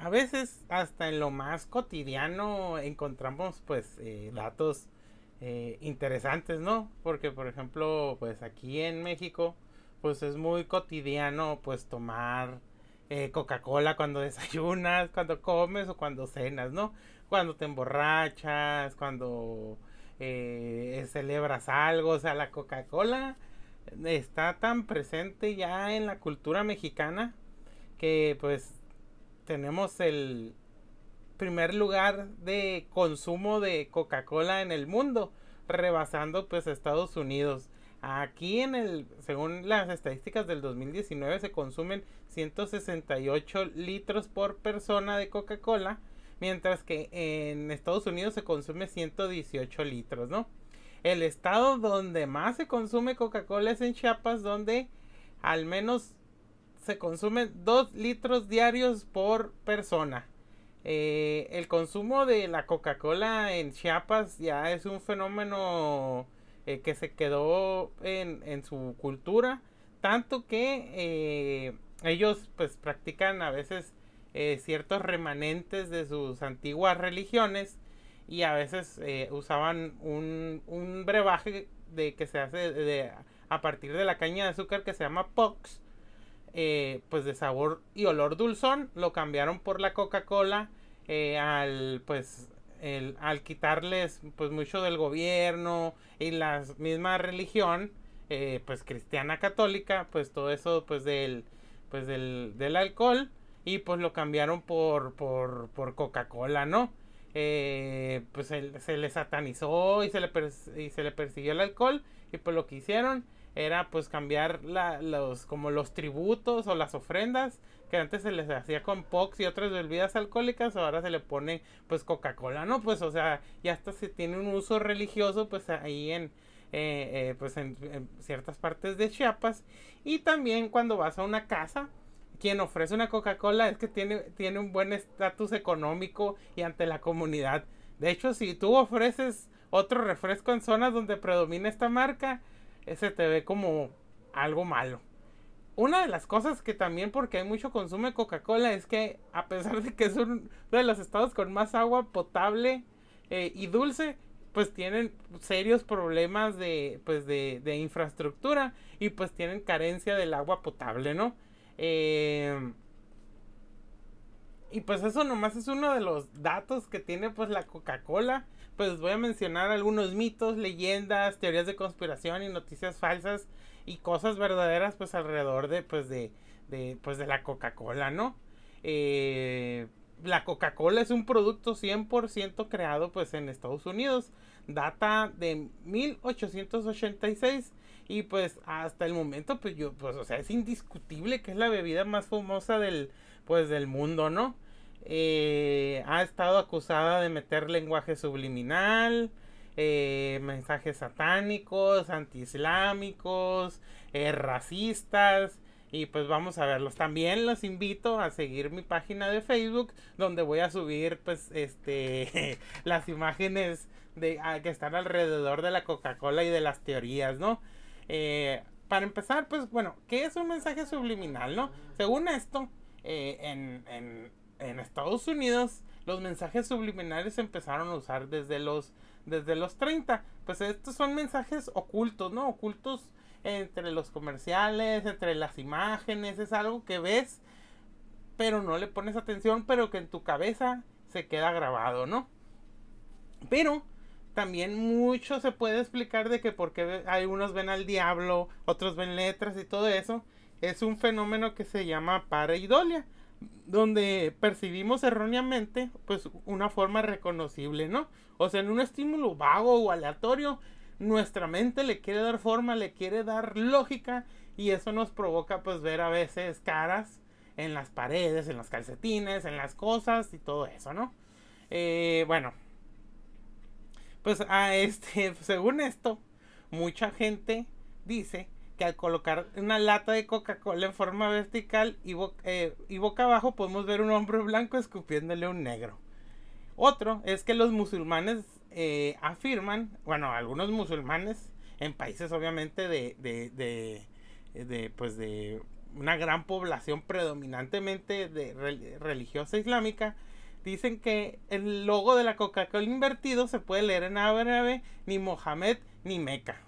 a veces hasta en lo más cotidiano encontramos pues eh, datos eh, interesantes, ¿no? Porque por ejemplo pues aquí en México pues es muy cotidiano pues tomar eh, Coca-Cola cuando desayunas, cuando comes o cuando cenas, ¿no? Cuando te emborrachas, cuando celebras algo, o sea, la Coca-Cola está tan presente ya en la cultura mexicana que pues tenemos el primer lugar de consumo de Coca-Cola en el mundo, rebasando pues Estados Unidos. Aquí en el, según las estadísticas del 2019, se consumen 168 litros por persona de Coca-Cola, mientras que en Estados Unidos se consume 118 litros, ¿no? El estado donde más se consume Coca-Cola es en Chiapas, donde al menos se consumen 2 litros diarios por persona. Eh, el consumo de la Coca-Cola en Chiapas ya es un fenómeno eh, que se quedó en, su cultura, tanto que eh, ellos pues practican a veces ciertos remanentes de sus antiguas religiones y a veces usaban un, un, brebaje de que se hace de, a partir de la caña de azúcar que se llama Pox eh, pues de sabor y olor dulzón, lo cambiaron por la Coca-Cola eh, al pues el, al quitarles pues mucho del gobierno y la misma religión eh, pues cristiana católica pues todo eso pues del pues del, del alcohol y pues lo cambiaron por por, por Coca-Cola no pues se, se, le satanizó y se le, y se le persiguió el alcohol y pues lo que hicieron era pues cambiar la, los como los tributos o las ofrendas que antes se les hacía con Pox y otras bebidas alcohólicas, ahora se le pone pues Coca-Cola, ¿no? Pues o sea, ya hasta se tiene un uso religioso pues ahí en, eh, eh, pues en, ciertas partes de Chiapas y también cuando vas a una casa quien ofrece una Coca-Cola es que tiene, tiene un buen estatus económico y ante la comunidad. De hecho, si tú ofreces otro refresco en zonas donde predomina esta marca, ese te ve como algo malo. Una de las cosas que también porque hay mucho consumo de Coca-Cola es que a pesar de que es uno de los estados con más agua potable eh, y dulce, pues tienen serios problemas de, pues de, infraestructura y pues tienen carencia del agua potable, ¿no? Eh, y pues eso nomás es uno de los datos que tiene pues la Coca-Cola pues voy a mencionar algunos mitos, leyendas, teorías de conspiración y noticias falsas y cosas verdaderas pues alrededor de pues de, pues de la Coca-Cola, ¿no? Eh, la Coca-Cola es un producto 100% creado pues en Estados Unidos. Data de 1886 y pues hasta el momento pues yo pues o sea es indiscutible que es la bebida más famosa del pues del mundo, ¿no? Eh, ha estado acusada de meter lenguaje subliminal, eh, mensajes satánicos, antiislámicos, eh, racistas. Y pues vamos a verlos. También los invito a seguir mi página de Facebook, donde voy a subir pues este las imágenes de que están alrededor de la Coca-Cola y de las teorías, ¿no? para empezar, pues bueno, ¿qué es un mensaje subliminal, no? Según esto, en, en Estados Unidos los mensajes subliminales se empezaron a usar desde los desde los 30. Pues estos son mensajes ocultos, ¿no? Ocultos entre los comerciales, entre las imágenes, es algo que ves, pero no le pones atención, pero que en tu cabeza se queda grabado, ¿no? Pero también mucho se puede explicar de que porque algunos ven al diablo, otros ven letras y todo eso, es un fenómeno que se llama pareidolia donde percibimos erróneamente pues una forma reconocible, ¿no? O sea, en un estímulo vago o aleatorio, nuestra mente le quiere dar forma, le quiere dar lógica y eso nos provoca pues ver a veces caras en las paredes, en los calcetines, en las cosas y todo eso, ¿no? Eh, bueno, pues a este, según esto, mucha gente dice que al colocar una lata de Coca-Cola en forma vertical y, eh, y, boca abajo podemos ver un hombre blanco escupiéndole un negro. Otro es que los musulmanes eh, afirman, bueno, algunos musulmanes en países obviamente de, de, de, pues de una gran población predominantemente religiosa islámica, dicen que el logo de la Coca-Cola invertido se puede leer en árabe ni Mohamed ni Meca.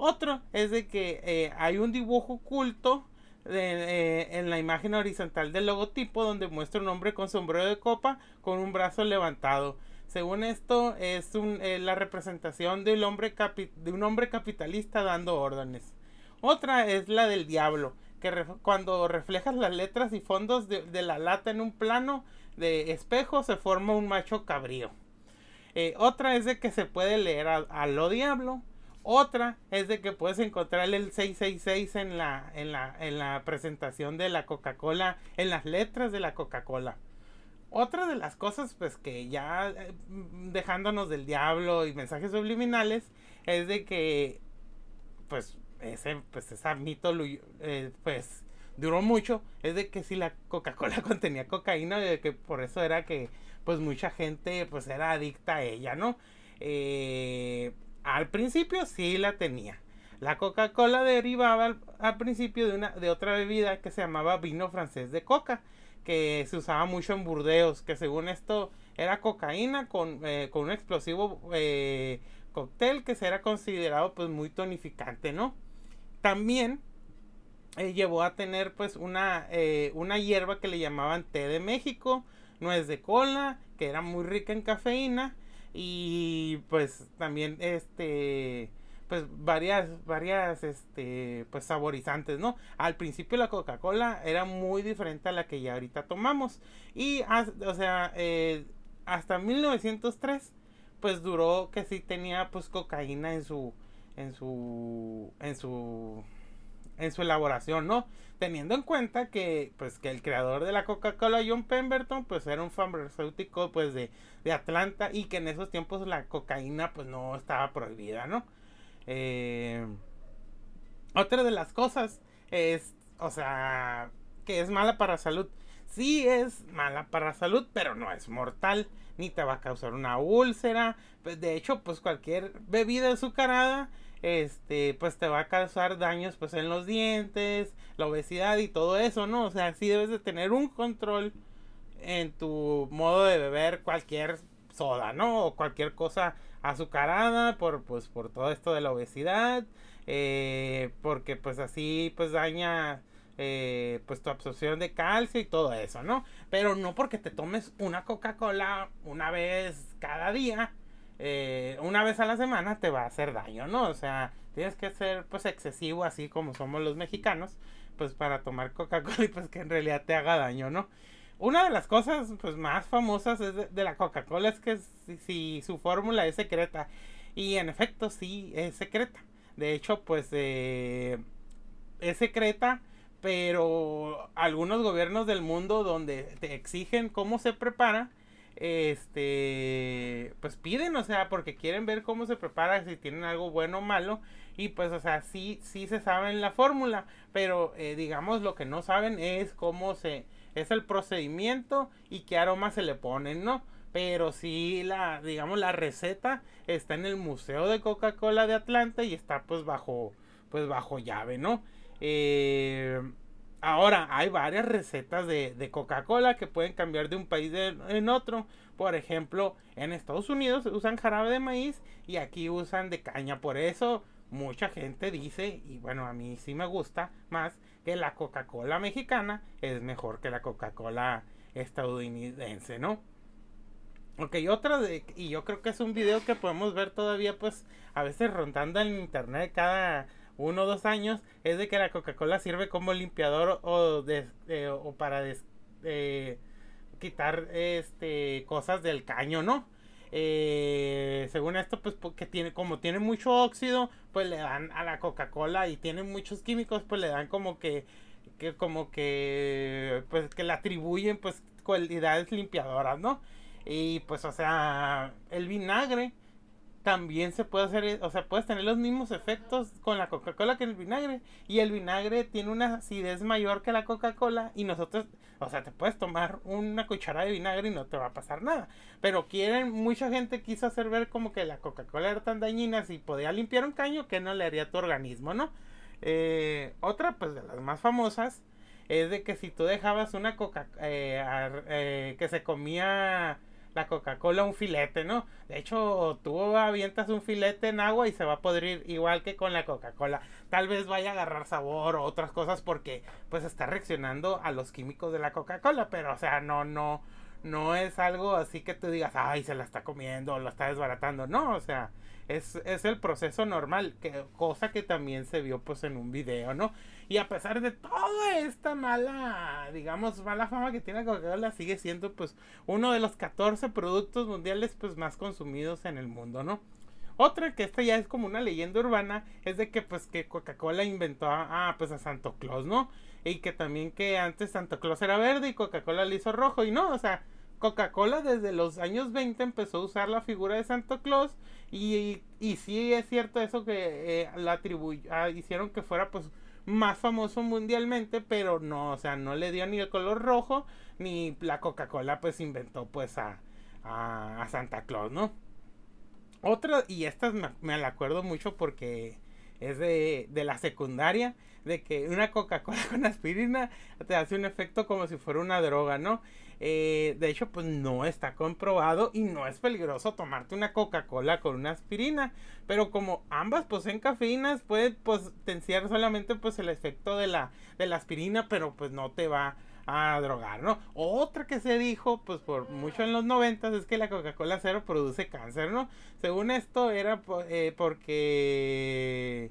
Otro es de que eh, hay un dibujo oculto eh, en la imagen horizontal del logotipo donde muestra un hombre con sombrero de copa con un brazo levantado. Según esto, es eh, la representación de un, hombre de un hombre capitalista dando órdenes. Otra es la del diablo, que cuando reflejas las letras y fondos de, la lata en un plano de espejo se forma un macho cabrío. Otra es de que se puede leer a, lo diablo. Otra es de que puedes encontrar el 666 en la, en la, en la presentación de la Coca-Cola, en las letras de la Coca-Cola otra de las cosas, pues que ya eh, dejándonos del diablo y mensajes subliminales, es de que, pues, ese, pues, esa mito, eh, pues, duró mucho. Es de que si la Coca-Cola contenía cocaína, de que por eso era que, pues, mucha gente, pues, era adicta a ella, ¿no? Eh, al principio sí la tenía. La Coca-Cola derivaba al, principio de, una, de otra bebida que se llamaba vino francés de coca que se usaba mucho en Burdeos, que según esto era cocaína con, eh, con un explosivo eh, cóctel que se era considerado pues muy tonificante, ¿no? También eh, llevó a tener pues una, una hierba que le llamaban té de México, nuez de cola, que era muy rica en cafeína y pues también este pues varias, varias, este, pues saborizantes, ¿no? Al principio la Coca-Cola era muy diferente a la que ya ahorita tomamos. Y, o sea, eh, hasta 1903, pues duró que sí tenía, pues, cocaína en su, en su, en su, en su elaboración, ¿no? Teniendo en cuenta que, pues, que el creador de la Coca-Cola, John Pemberton, pues, era un farmacéutico, pues, de, de Atlanta y que en esos tiempos la cocaína, pues, no estaba prohibida, ¿no? Eh, otra de las cosas es, o sea, que es mala para salud. Sí es mala para salud, pero no es mortal, ni te va a causar una úlcera. Pues de hecho, pues cualquier bebida azucarada, este, pues te va a causar daños pues en los dientes, la obesidad y todo eso, ¿no? O sea, sí debes de tener un control en tu modo de beber cualquier soda, ¿no? O cualquier cosa azucarada por pues por todo esto de la obesidad eh, porque pues así pues daña eh, pues tu absorción de calcio y todo eso no pero no porque te tomes una coca cola una vez cada día eh, una vez a la semana te va a hacer daño no o sea tienes que ser pues excesivo así como somos los mexicanos pues para tomar coca cola y pues que en realidad te haga daño no una de las cosas pues más famosas de, la Coca-Cola es que si, su fórmula es secreta y en efecto sí es secreta. De hecho pues eh, es secreta pero algunos gobiernos del mundo donde te exigen cómo se prepara este pues piden o sea porque quieren ver cómo se prepara si tienen algo bueno o malo y pues o sea sí sí se saben la fórmula pero eh, digamos lo que no saben es cómo se es el procedimiento y qué aroma se le ponen, ¿no? Pero sí, la, digamos, la receta está en el Museo de Coca-Cola de Atlanta y está pues bajo, pues bajo llave, ¿no? Eh, ahora, hay varias recetas de, Coca-Cola que pueden cambiar de un país en otro. Por ejemplo, en Estados Unidos usan jarabe de maíz y aquí usan de caña. Por eso mucha gente dice, y bueno, a mí sí me gusta más, que la Coca-Cola mexicana es mejor que la Coca-Cola estadounidense, ¿no? Ok, otra de, y yo creo que es un video que podemos ver todavía, pues, a veces rondando en internet cada uno o dos años, es de que la Coca-Cola sirve como limpiador o, o para quitar este cosas del caño, ¿no? Eh, según esto, pues porque tiene, como tiene mucho óxido, pues le dan a la Coca-Cola y tiene muchos químicos, pues le dan como que, que como que, pues que le atribuyen pues cualidades limpiadoras, ¿no? Y pues, o sea, el vinagre también se puede hacer, o sea, puedes tener los mismos efectos con la Coca-Cola que el vinagre. Y el vinagre tiene una acidez mayor que la Coca-Cola y nosotros, o sea, te puedes tomar una cucharada de vinagre y no te va a pasar nada. Pero quieren, mucha gente quiso hacer ver como que la Coca-Cola era tan dañina si podía limpiar un caño que no le haría a tu organismo, ¿no? Eh, otra, pues de las más famosas, es de que si tú dejabas una coca eh, eh, que se comía la Coca-Cola un filete, ¿no? De hecho, tú avientas un filete en agua y se va a podrir igual que con la Coca-Cola. Tal vez vaya a agarrar sabor o otras cosas porque pues está reaccionando a los químicos de la Coca-Cola, pero o sea, no no no es algo así que tú digas, "Ay, se la está comiendo o lo está desbaratando." No, o sea, es, es el proceso normal, que, cosa que también se vio pues en un video, ¿no? Y a pesar de toda esta mala, digamos, mala fama que tiene Coca-Cola, sigue siendo pues uno de los 14 productos mundiales pues más consumidos en el mundo, ¿no? Otra que esta ya es como una leyenda urbana es de que pues que Coca-Cola inventó a, pues a Santo Claus, ¿no? Y que también que antes Santo Claus era verde y Coca-Cola le hizo rojo y no, o sea, Coca-Cola desde los años 20 empezó a usar la figura de Santo Claus y, y, sí es cierto eso que eh, la ah, hicieron que fuera pues más famoso mundialmente, pero no, o sea, no le dio ni el color rojo, ni la Coca-Cola pues inventó pues a, a, Santa Claus, ¿no? Otra, y esta me, me la acuerdo mucho porque es de, de la secundaria, de que una Coca-Cola con aspirina te hace un efecto como si fuera una droga, ¿no? Eh, de hecho, pues no está comprobado y no es peligroso tomarte una Coca-Cola con una aspirina. Pero como ambas poseen cafeínas, puede potenciar solamente pues el efecto de la, de la aspirina, pero pues no te va a drogar, ¿no? Otra que se dijo, pues por mucho en los noventas, es que la Coca-Cola cero produce cáncer, ¿no? Según esto era eh, porque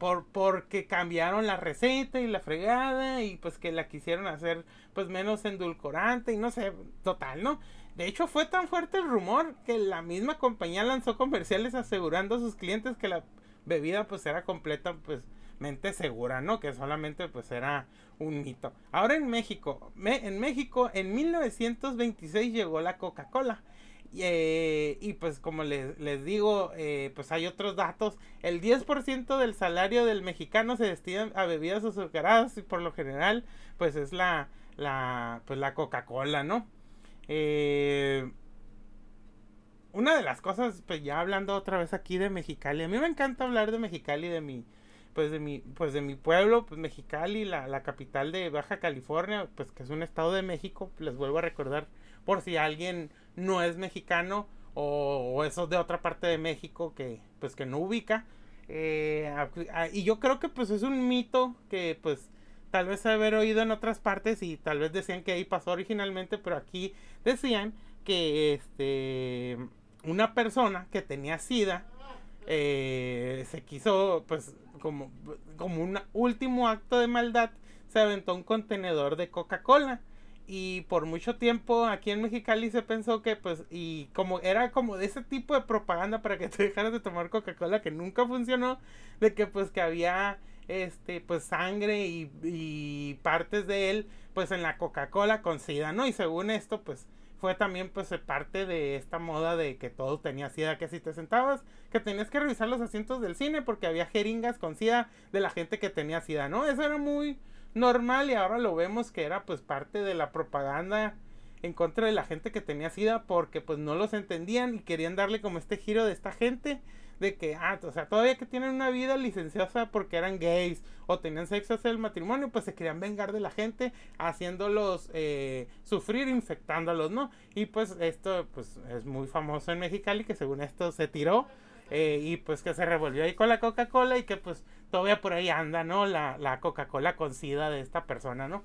por porque cambiaron la receta y la fregada y pues que la quisieron hacer pues menos endulcorante y no sé, total, ¿no? De hecho fue tan fuerte el rumor que la misma compañía lanzó comerciales asegurando a sus clientes que la bebida pues era completa pues mente segura, ¿no? Que solamente pues era un mito. Ahora en México, en México en 1926 llegó la Coca-Cola eh, y pues como les, les digo, eh, pues hay otros datos. El 10% del salario del mexicano se destina a bebidas azucaradas y por lo general pues es la, la, pues la Coca-Cola, ¿no? Eh, una de las cosas, pues ya hablando otra vez aquí de Mexicali, a mí me encanta hablar de Mexicali, de mi, pues de mi, pues de mi pueblo, pues Mexicali, la, la capital de Baja California, pues que es un estado de México, les vuelvo a recordar por si alguien no es mexicano o, eso de otra parte de México que pues que no ubica. Eh, y yo creo que pues es un mito que pues tal vez haber oído en otras partes y tal vez decían que ahí pasó originalmente, pero aquí decían que este una persona que tenía sida eh, se quiso pues como, como un último acto de maldad se aventó un contenedor de Coca-Cola y por mucho tiempo aquí en Mexicali se pensó que pues y como era como de ese tipo de propaganda para que te dejaras de tomar Coca-Cola que nunca funcionó de que pues que había este pues sangre y, y partes de él pues en la Coca-Cola con sida no y según esto pues fue también pues parte de esta moda de que todo tenía sida, que si te sentabas, que tenías que revisar los asientos del cine porque había jeringas con sida de la gente que tenía sida, ¿no? Eso era muy, normal y ahora lo vemos que era pues parte de la propaganda en contra de la gente que tenía sida porque pues no los entendían y querían darle como este giro de esta gente de que, ah, o sea, todavía que tienen una vida licenciosa porque eran gays o tenían sexo hacia el matrimonio, pues se querían vengar de la gente haciéndolos eh, sufrir, infectándolos, ¿no? Y pues esto pues es muy famoso en Mexicali que según esto se tiró eh, y pues que se revolvió ahí con la Coca-Cola y que pues todavía por ahí anda, ¿no? La, la Coca-Cola con sida de esta persona, ¿no?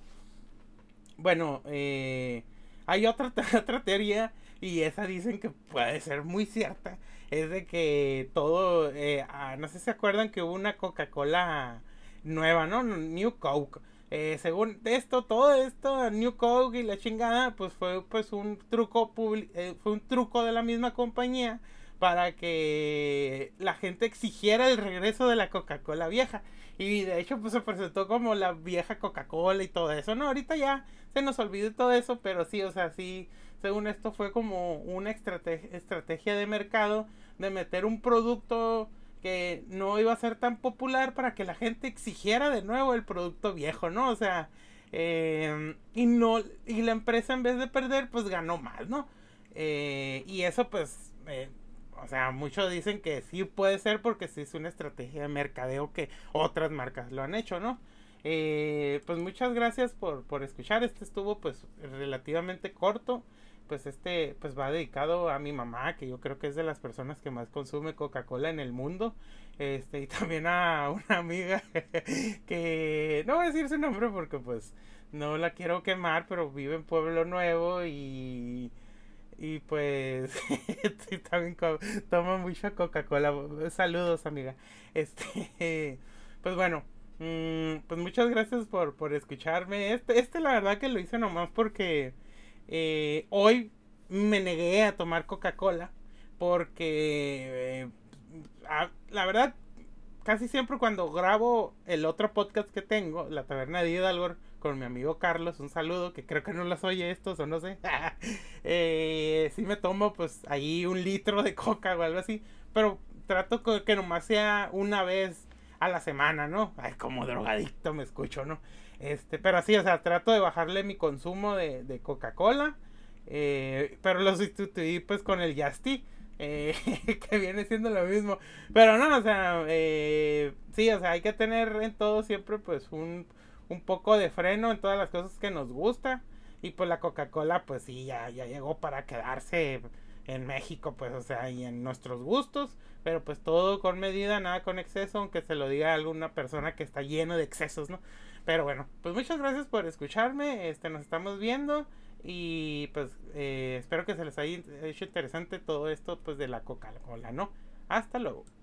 Bueno, eh, hay otra, otra teoría y esa dicen que puede ser muy cierta. Es de que todo, eh, ah, no sé si se acuerdan que hubo una Coca-Cola nueva, ¿no? New Coke. Eh, según esto, todo esto, New Coke y la chingada, pues fue pues un truco, eh, fue un truco de la misma compañía para que la gente exigiera el regreso de la Coca-Cola vieja. Y de hecho, pues se presentó como la vieja Coca-Cola y todo eso. No, ahorita ya se nos olvidó todo eso, pero sí, o sea, sí, según esto fue como una estrategia de mercado de meter un producto que no iba a ser tan popular para que la gente exigiera de nuevo el producto viejo, ¿no? O sea, eh, y no, y la empresa en vez de perder, pues ganó más, ¿no? Eh, y eso pues eh, o sea, muchos dicen que sí puede ser porque sí es una estrategia de mercadeo que otras marcas lo han hecho, ¿no? Eh, pues muchas gracias por, por escuchar. Este estuvo pues relativamente corto. Pues este pues va dedicado a mi mamá, que yo creo que es de las personas que más consume Coca-Cola en el mundo. Este, y también a una amiga que no voy a decir su nombre porque pues no la quiero quemar, pero vive en Pueblo Nuevo y y pues también toma mucha Coca-Cola. Saludos, amiga. Este, pues bueno, mm, pues muchas gracias por, por escucharme. Este, este la verdad que lo hice nomás porque eh, hoy me negué a tomar Coca-Cola porque eh, la verdad casi siempre cuando grabo el otro podcast que tengo, La Taberna de Hidalgo, con mi amigo Carlos, un saludo, que creo que no las oye estos o no sé. eh, sí me tomo pues ahí un litro de coca o algo así, pero trato que nomás sea una vez a la semana, ¿no? Ay, como drogadicto me escucho, ¿no? Este, pero sí, o sea, trato de bajarle mi consumo de, Coca-Cola, eh, pero lo sustituí pues con el Yasti. Eh, que viene siendo lo mismo. Pero no, o sea, eh, sí, o sea, hay que tener en todo siempre pues un, un poco de freno en todas las cosas que nos gusta. Y pues la Coca-Cola, pues sí, ya, ya llegó para quedarse en México, pues, o sea, y en nuestros gustos. Pero pues todo con medida, nada con exceso, aunque se lo diga alguna persona que está lleno de excesos, ¿no? Pero bueno, pues muchas gracias por escucharme. Este, nos estamos viendo. Y pues eh, espero que se les haya hecho interesante todo esto pues de la Coca-Cola, ¿no? Hasta luego.